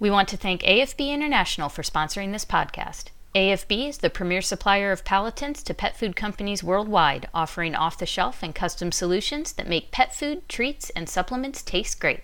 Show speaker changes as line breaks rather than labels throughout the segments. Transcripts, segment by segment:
We want to thank AFB International for sponsoring this podcast. AFB is the premier supplier of palatants to pet food companies worldwide, offering off the shelf and custom solutions that make pet food, treats, and supplements taste great.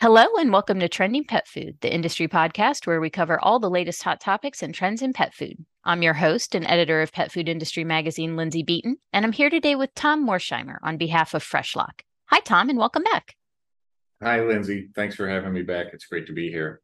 Hello, and welcome to Trending Pet Food, the industry podcast where we cover all the latest hot topics and trends in pet food. I'm your host and editor of Pet Food Industry Magazine, Lindsay Beaton, and I'm here today with Tom Morsheimer on behalf of Fresh-Lock. Hi, Tom, and welcome back.
Hi, Lindsay. Thanks for having me back. It's great to be here.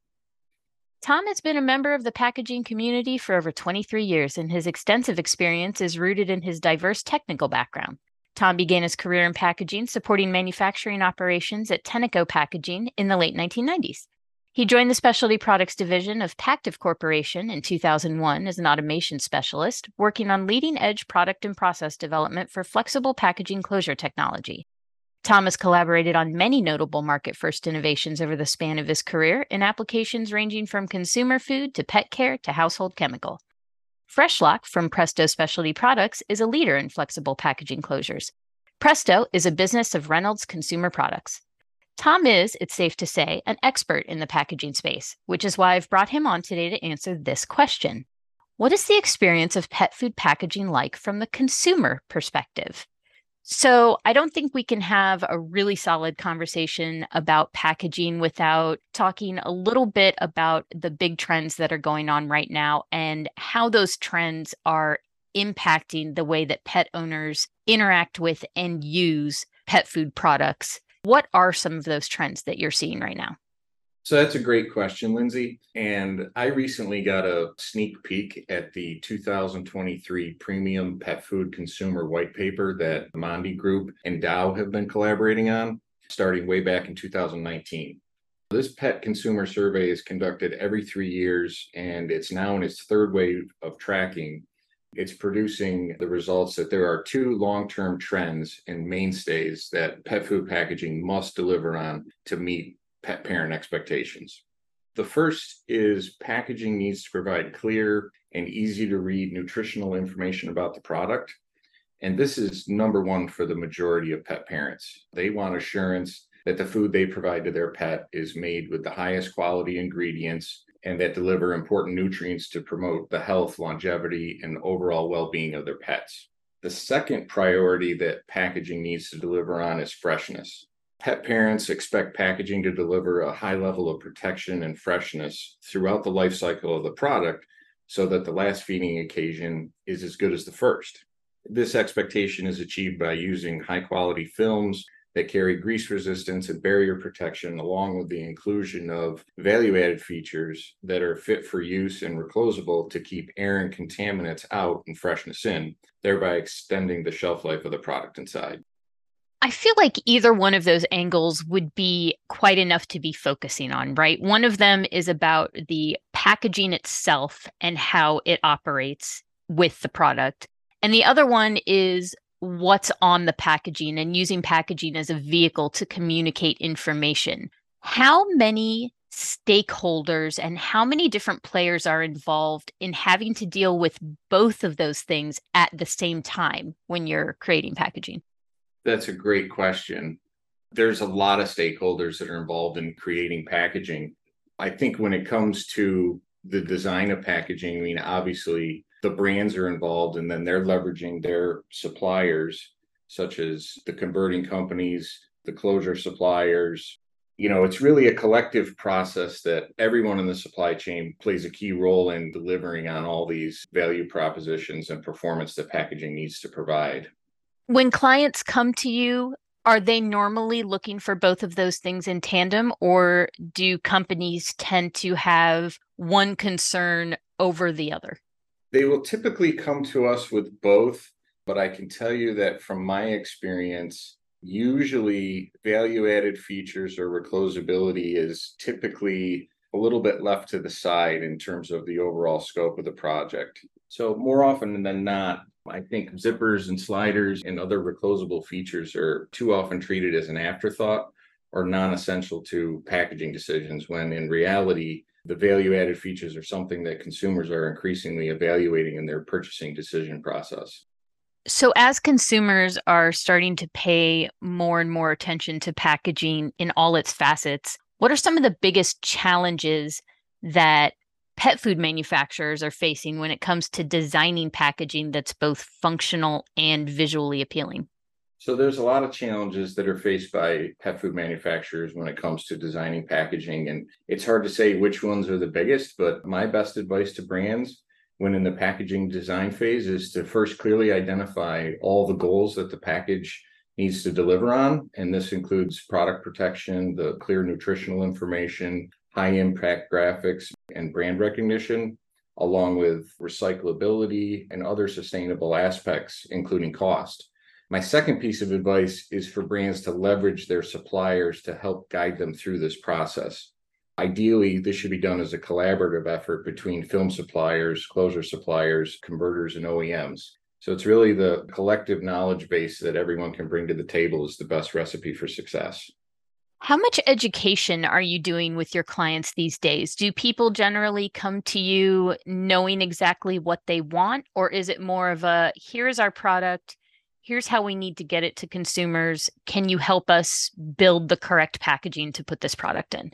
Tom has been a member of the packaging community for over 23 years, and his extensive experience is rooted in his diverse technical background. Tom began his career in packaging, supporting manufacturing operations at Tenneco Packaging in the late 1990s. He joined the specialty products division of Pactiv Corporation in 2001 as an automation specialist, working on leading edge product and process development for flexible packaging closure technology. Thomas collaborated on many notable market first innovations over the span of his career in applications ranging from consumer food to pet care to household chemical. Fresh-Lock from Presto Specialty Products is a leader in flexible packaging closures. Presto is a business of Reynolds Consumer Products. Tom is, it's safe to say, an expert in the packaging space, which is why I've brought him on today to answer this question What is the experience of pet food packaging like from the consumer perspective? So I don't think we can have a really solid conversation about packaging without talking a little bit about the big trends that are going on right now and how those trends are impacting the way that pet owners interact with and use pet food products. What are some of those trends that you're seeing right now?
So that's a great question, Lindsay. And I recently got a sneak peek at the 2023 Premium Pet Food Consumer White Paper that Mondi Group and Dow have been collaborating on, starting way back in 2019. This pet consumer survey is conducted every three years, and it's now in its third wave of tracking. It's producing the results that there are two long term trends and mainstays that pet food packaging must deliver on to meet pet parent expectations. The first is packaging needs to provide clear and easy to read nutritional information about the product. And this is number one for the majority of pet parents. They want assurance that the food they provide to their pet is made with the highest quality ingredients and that deliver important nutrients to promote the health, longevity, and overall well being of their pets. The second priority that packaging needs to deliver on is freshness. Pet parents expect packaging to deliver a high level of protection and freshness throughout the life cycle of the product so that the last feeding occasion is as good as the first. This expectation is achieved by using high quality films that carry grease resistance and barrier protection, along with the inclusion of value added features that are fit for use and reclosable to keep air and contaminants out and freshness in, thereby extending the shelf life of the product inside.
I feel like either one of those angles would be quite enough to be focusing on, right? One of them is about the packaging itself and how it operates with the product. And the other one is what's on the packaging and using packaging as a vehicle to communicate information. How many stakeholders and how many different players are involved in having to deal with both of those things at the same time when you're creating packaging?
That's a great question. There's a lot of stakeholders that are involved in creating packaging. I think when it comes to the design of packaging, I mean, obviously the brands are involved and then they're leveraging their suppliers, such as the converting companies, the closure suppliers. You know, it's really a collective process that everyone in the supply chain plays a key role in delivering on all these value propositions and performance that packaging needs to provide.
When clients come to you, are they normally looking for both of those things in tandem, or do companies tend to have one concern over the other?
They will typically come to us with both, but I can tell you that from my experience, usually value added features or reclosability is typically a little bit left to the side in terms of the overall scope of the project. So, more often than not, I think zippers and sliders and other reclosable features are too often treated as an afterthought or non essential to packaging decisions when in reality, the value added features are something that consumers are increasingly evaluating in their purchasing decision process.
So, as consumers are starting to pay more and more attention to packaging in all its facets, what are some of the biggest challenges that pet food manufacturers are facing when it comes to designing packaging that's both functional and visually appealing?
So there's a lot of challenges that are faced by pet food manufacturers when it comes to designing packaging. And it's hard to say which ones are the biggest, but my best advice to brands when in the packaging design phase is to first clearly identify all the goals that the package needs to deliver on. And this includes product protection, the clear nutritional information, high impact graphics, and brand recognition, along with recyclability and other sustainable aspects, including cost. My second piece of advice is for brands to leverage their suppliers to help guide them through this process. Ideally, this should be done as a collaborative effort between film suppliers, closure suppliers, converters, and OEMs. So it's really the collective knowledge base that everyone can bring to the table is the best recipe for success.
How much education are you doing with your clients these days? Do people generally come to you knowing exactly what they want, or is it more of a here's our product, here's how we need to get it to consumers? Can you help us build the correct packaging to put this product in?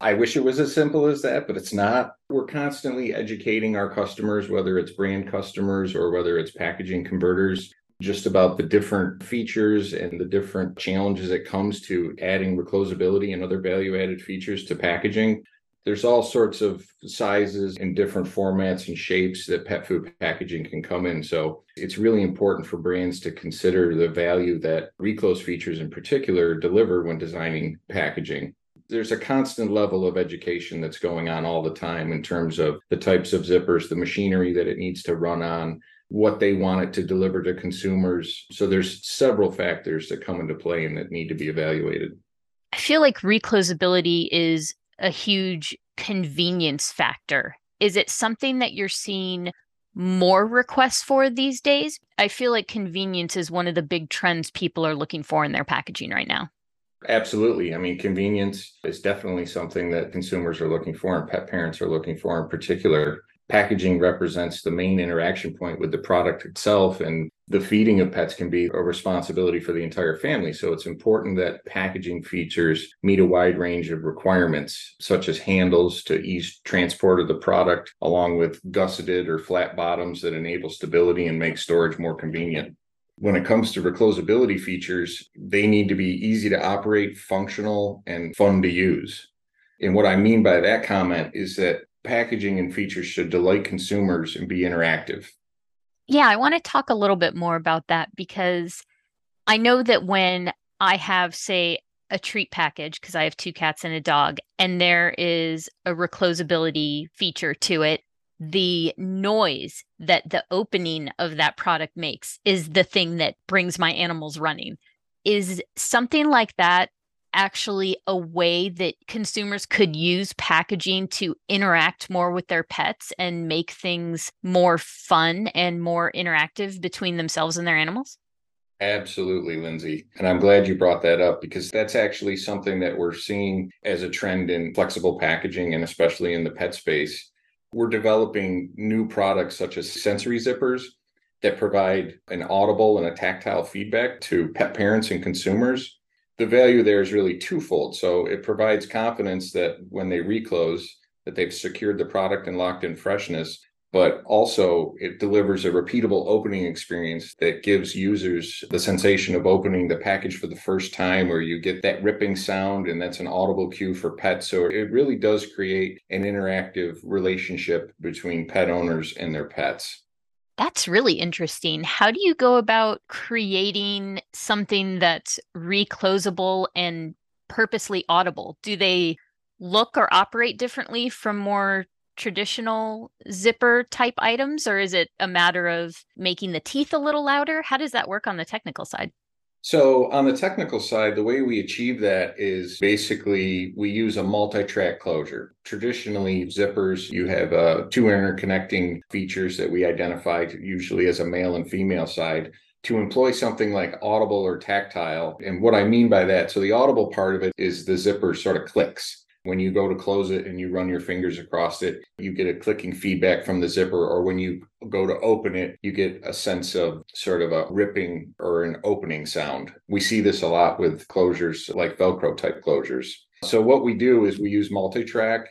I wish it was as simple as that, but it's not. We're constantly educating our customers, whether it's brand customers or whether it's packaging converters, just about the different features and the different challenges it comes to adding reclosability and other value added features to packaging. There's all sorts of sizes and different formats and shapes that pet food packaging can come in. So it's really important for brands to consider the value that reclose features in particular deliver when designing packaging there's a constant level of education that's going on all the time in terms of the types of zippers, the machinery that it needs to run on, what they want it to deliver to consumers. So there's several factors that come into play and that need to be evaluated.
I feel like reclosability is a huge convenience factor. Is it something that you're seeing more requests for these days? I feel like convenience is one of the big trends people are looking for in their packaging right now.
Absolutely. I mean, convenience is definitely something that consumers are looking for and pet parents are looking for in particular. Packaging represents the main interaction point with the product itself, and the feeding of pets can be a responsibility for the entire family. So it's important that packaging features meet a wide range of requirements, such as handles to ease transport of the product, along with gusseted or flat bottoms that enable stability and make storage more convenient when it comes to reclosability features, they need to be easy to operate, functional, and fun to use. And what I mean by that comment is that packaging and features should delight consumers and be interactive.
Yeah, I want to talk a little bit more about that because I know that when I have, say, a treat package, because I have two cats and a dog, and there is a reclosability feature to it, the noise that the opening of that product makes is the thing that brings my animals running. Is something like that actually a way that consumers could use packaging to interact more with their pets and make things more fun and more interactive between themselves and their animals?
Absolutely, Lindsay. And I'm glad you brought that up because that's actually something that we're seeing as a trend in flexible packaging and especially in the pet space we're developing new products such as sensory zippers that provide an audible and a tactile feedback to pet parents and consumers. The value there is really twofold. So it provides confidence that when they reclose, that they've secured the product and locked in freshness, but also it delivers a repeatable opening experience that gives users the sensation of opening the package for the first time where you get that ripping sound and that's an audible cue for pets so it really does create an interactive relationship between pet owners and their pets
that's really interesting. How do you go about creating something that's reclosable and purposely audible? Do they look or operate differently from more traditional zipper type items or is it a matter of making the teeth a little louder how does that work on the technical side
so on the technical side the way we achieve that is basically we use a multi-track closure. Traditionally zippers you have uh, two interconnecting features that we identified usually as a male and female side. To employ something like audible or tactile and what i mean by that so the audible part of it is the zipper sort of clicks When you go to close it and you run your fingers across it, you get a clicking feedback from the zipper. Or when you go to open it, you get a sense of sort of a ripping or an opening sound. We see this a lot with closures like Velcro type closures. So, what we do is we use multi track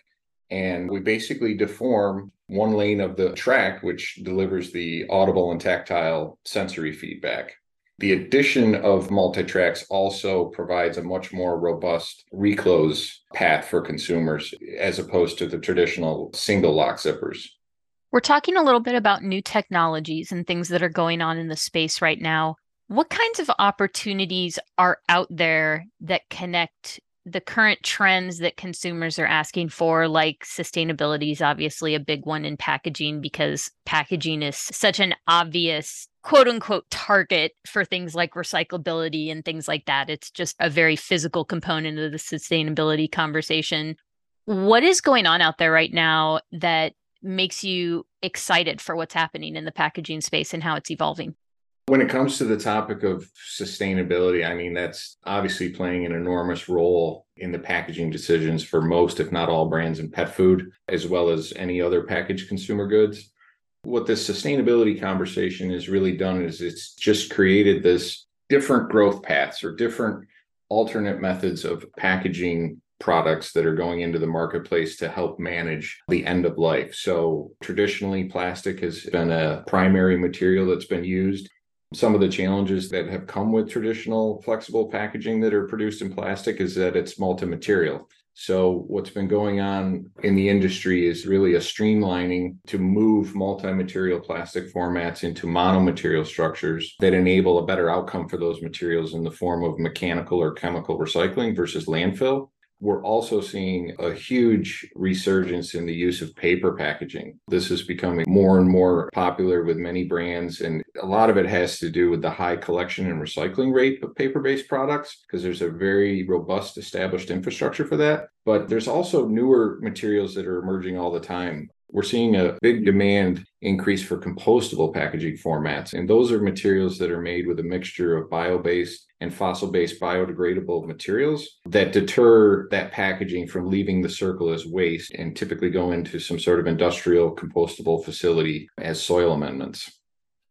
and we basically deform one lane of the track, which delivers the audible and tactile sensory feedback. The addition of multi-tracks also provides a much more robust reclose path for consumers as opposed to the traditional single lock zippers.
We're talking a little bit about new technologies and things that are going on in the space right now. What kinds of opportunities are out there that connect the current trends that consumers are asking for, like sustainability, is obviously a big one in packaging because packaging is such an obvious quote unquote target for things like recyclability and things like that. It's just a very physical component of the sustainability conversation. What is going on out there right now that makes you excited for what's happening in the packaging space and how it's evolving?
When it comes to the topic of sustainability, I mean, that's obviously playing an enormous role in the packaging decisions for most, if not all, brands in pet food, as well as any other packaged consumer goods. What this sustainability conversation has really done is it's just created this different growth paths or different alternate methods of packaging products that are going into the marketplace to help manage the end of life. So, traditionally, plastic has been a primary material that's been used some of the challenges that have come with traditional flexible packaging that are produced in plastic is that it's multi-material. So what's been going on in the industry is really a streamlining to move multi-material plastic formats into monomaterial structures that enable a better outcome for those materials in the form of mechanical or chemical recycling versus landfill we're also seeing a huge resurgence in the use of paper packaging. This is becoming more and more popular with many brands, and a lot of it has to do with the high collection and recycling rate of paper based products because there's a very robust established infrastructure for that. But there's also newer materials that are emerging all the time we're seeing a big demand increase for compostable packaging formats. And those are materials that are made with a mixture of bio based and fossil based biodegradable materials that deter that packaging from leaving the circle as waste and typically go into some sort of industrial compostable facility as soil amendments.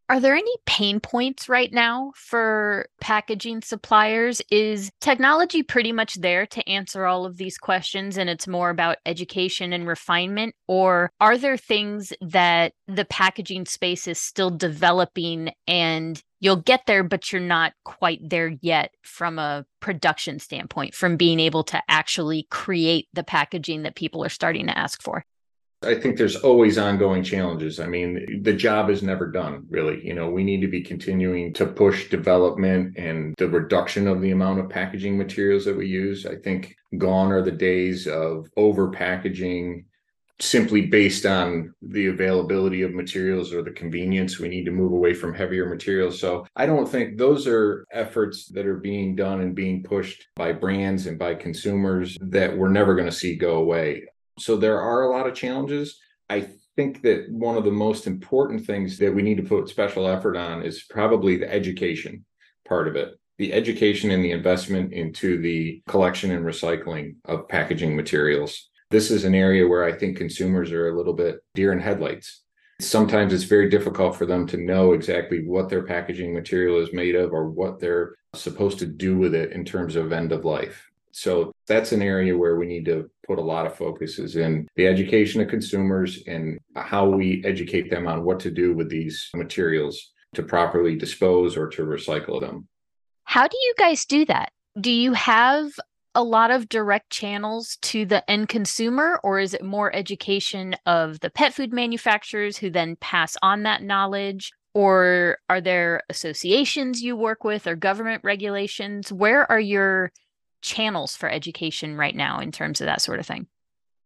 Are there any pain points right now for packaging suppliers? Is technology pretty much there to answer all of these questions and it's more about education and refinement? Or are there things that the packaging space is still developing and you'll get there, but you're not quite there yet from a production standpoint, from being able to actually create the packaging that people are starting to ask for?
I think there's always ongoing challenges. I mean, the job is never done, really. You know, we need to be continuing to push development and the reduction of the amount of packaging materials that we use. I think gone are the days of over packaging simply based on the availability of materials or the convenience. We need to move away from heavier materials. So I don't think those are efforts that are being done and being pushed by brands and by consumers that we're never going to see go away. So there are a lot of challenges. I think that one of the most important things that we need to put special effort on is probably the education part of it. The education and the investment into the collection and recycling of packaging materials. This is an area where I think consumers are a little bit deer in headlights. Sometimes it's very difficult for them to know exactly what their packaging material is made of or what they're supposed to do with it in terms of end of life. So that's an area where we need to put a lot of focus is in the education of consumers and how we educate them on what to do with these materials to properly dispose or to recycle them.
How do you guys do that? Do you have a lot of direct channels to the end consumer, or is it more education of the pet food manufacturers who then pass on that knowledge? Or are there associations you work with or government regulations? Where are your channels for education right now in terms of that sort of thing?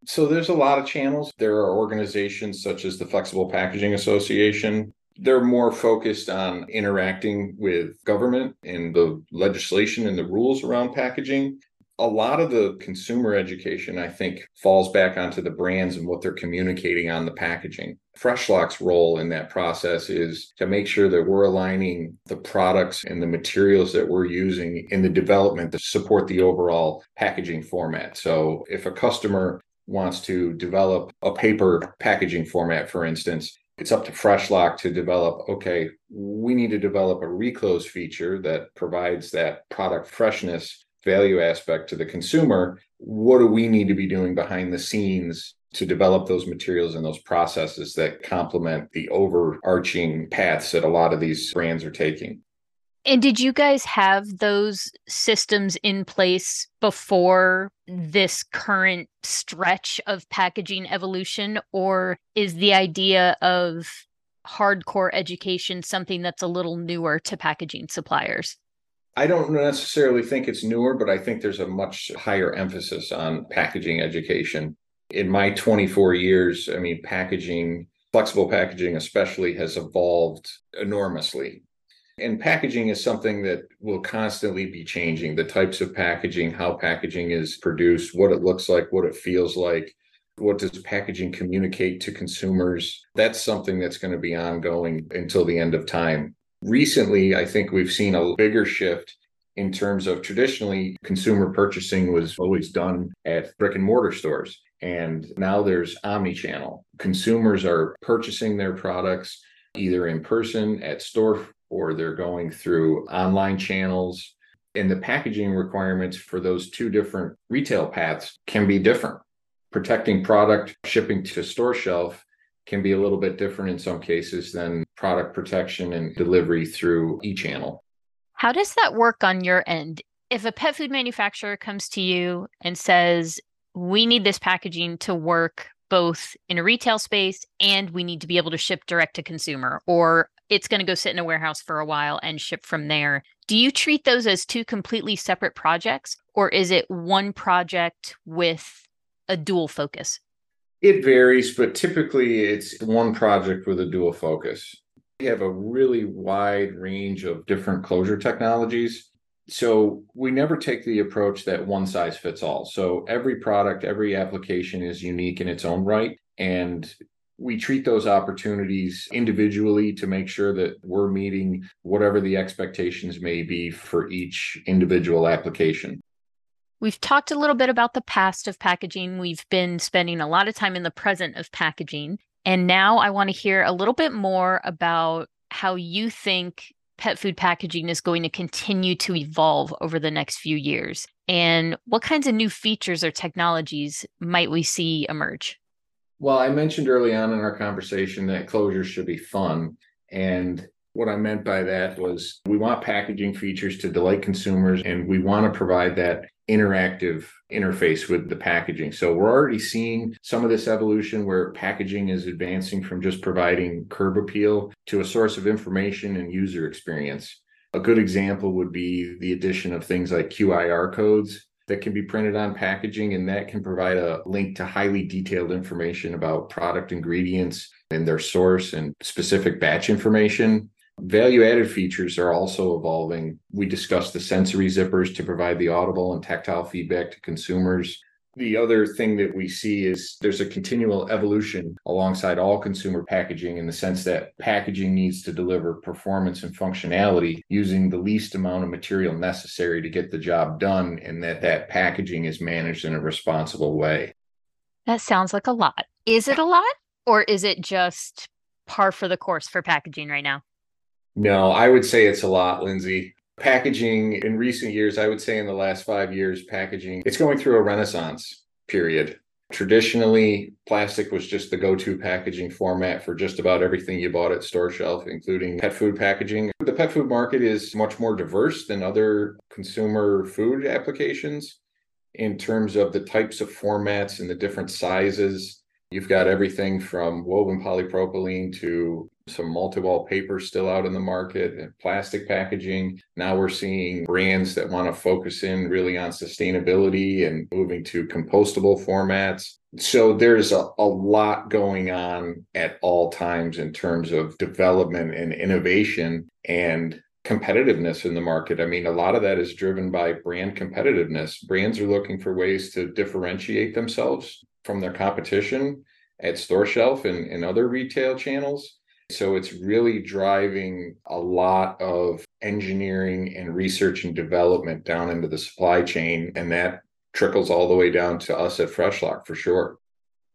So there's a lot of channels. There are organizations such as the Flexible Packaging Association. They're more focused on interacting with government and the legislation and the rules around packaging. A lot of the consumer education, I think, falls back onto the brands and what they're communicating on the packaging. Fresh-Lock's role in that process is to make sure that we're aligning the products and the materials that we're using in the development to support the overall packaging format. So if a customer wants to develop a paper packaging format, for instance, it's up to Fresh-Lock to develop, okay, we need to develop a reclose feature that provides that product freshness value aspect to the consumer. What do we need to be doing behind the scenes to develop those materials and those processes that complement the overarching paths that a lot of these brands are taking?
And did you guys have those systems in place before this current stretch of packaging evolution? Or is the idea of hardcore education something that's a little newer to packaging suppliers?
I don't necessarily think it's newer, but I think there's a much higher emphasis on packaging education. In my 24 years, I mean, packaging, flexible packaging especially, has evolved enormously. And packaging is something that will constantly be changing the types of packaging, how packaging is produced, what it looks like, what it feels like. What does packaging communicate to consumers? That's something that's going to be ongoing until the end of time. Recently, I think we've seen a bigger shift in terms of traditionally consumer purchasing was always done at brick and mortar stores. And now there's omni channel. Consumers are purchasing their products either in person at store or they're going through online channels. And the packaging requirements for those two different retail paths can be different. Protecting product shipping to store shelf can be a little bit different in some cases than product protection and delivery through e channel.
How does that work on your end? If a pet food manufacturer comes to you and says, we need this packaging to work both in a retail space and we need to be able to ship direct to consumer, or it's going to go sit in a warehouse for a while and ship from there. Do you treat those as two completely separate projects, or is it one project with a dual focus?
It varies, but typically it's one project with a dual focus. We have a really wide range of different closure technologies. So we never take the approach that one size fits all. So every product, every application is unique in its own right. And we treat those opportunities individually to make sure that we're meeting whatever the expectations may be for each individual application.
We've talked a little bit about the past of packaging. We've been spending a lot of time in the present of packaging. And now I want to hear a little bit more about how you think pet food packaging is going to continue to evolve over the next few years and what kinds of new features or technologies might we see emerge?
Well, I mentioned early on in our conversation that closures should be fun. And what I meant by that was we want packaging features to delight consumers and we want to provide that interactive interface with the packaging. So we're already seeing some of this evolution where packaging is advancing from just providing curb appeal to a source of information and user experience. A good example would be the addition of things like QR codes that can be printed on packaging, and that can provide a link to highly detailed information about product ingredients and their source and specific batch information. Value added features are also evolving. We discussed the sensory zippers to provide the audible and tactile feedback to consumers. The other thing that we see is there's a continual evolution alongside all consumer packaging in the sense that packaging needs to deliver performance and functionality using the least amount of material necessary to get the job done and that that packaging is managed in a responsible way.
That sounds like a lot. Is it a lot or is it just par for the course for packaging right now?
No, I would say it's a lot, Lindsay. Packaging in recent years, I would say in the last five years, packaging, it's going through a renaissance period. Traditionally, plastic was just the go to packaging format for just about everything you bought at store shelf, including pet food packaging. The pet food market is much more diverse than other consumer food applications in terms of the types of formats and the different sizes. You've got everything from woven polypropylene to some multi-wall paper still out in the market and plastic packaging. Now we're seeing brands that want to focus in really on sustainability and moving to compostable formats. So there's a, a lot going on at all times in terms of development and innovation. And competitiveness in the market. I mean, a lot of that is driven by brand competitiveness. Brands are looking for ways to differentiate themselves from their competition at store shelf and, and other retail channels. So it's really driving a lot of engineering and research and development down into the supply chain. And that trickles all the way down to us at Fresh-Lock for sure.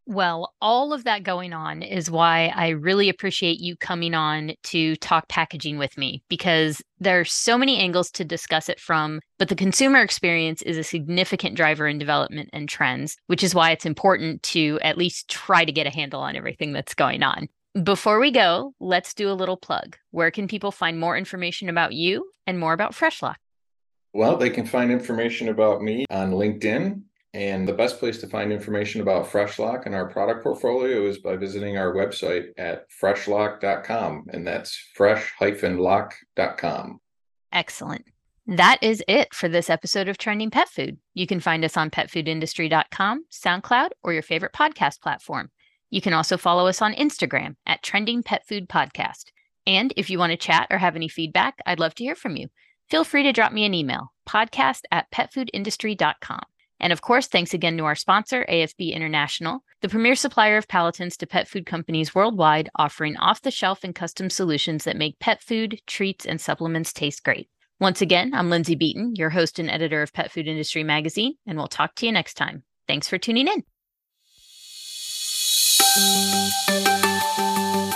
Well, all of that going on is why I really appreciate you coming on to talk packaging with me because there are so many angles to discuss it from, but the consumer experience is a significant driver in development and trends, which is why it's important to at least try to get a handle on everything that's going on. Before we go, let's do a little plug. Where can people find more information about you and more about Fresh-Lock?
Well, they can find information about me on LinkedIn and the best place to find information about Fresh-Lock and our product portfolio is by visiting our website at freshlock.com. And that's fresh-lock.com.
Excellent. That is it for this episode of Trending Pet Food. You can find us on petfoodindustry.com, SoundCloud, or your favorite podcast platform. You can also follow us on Instagram at Trending Pet Food Podcast. And if you want to chat or have any feedback, I'd love to hear from you. Feel free to drop me an email, podcast at petfoodindustry.com. And of course, thanks again to our sponsor, AFB International, the premier supplier of palatants to pet food companies worldwide, offering off the shelf and custom solutions that make pet food, treats, and supplements taste great. Once again, I'm Lindsay Beaton, your host and editor of Pet Food Industry Magazine, and we'll talk to you next time. Thanks for tuning in. Música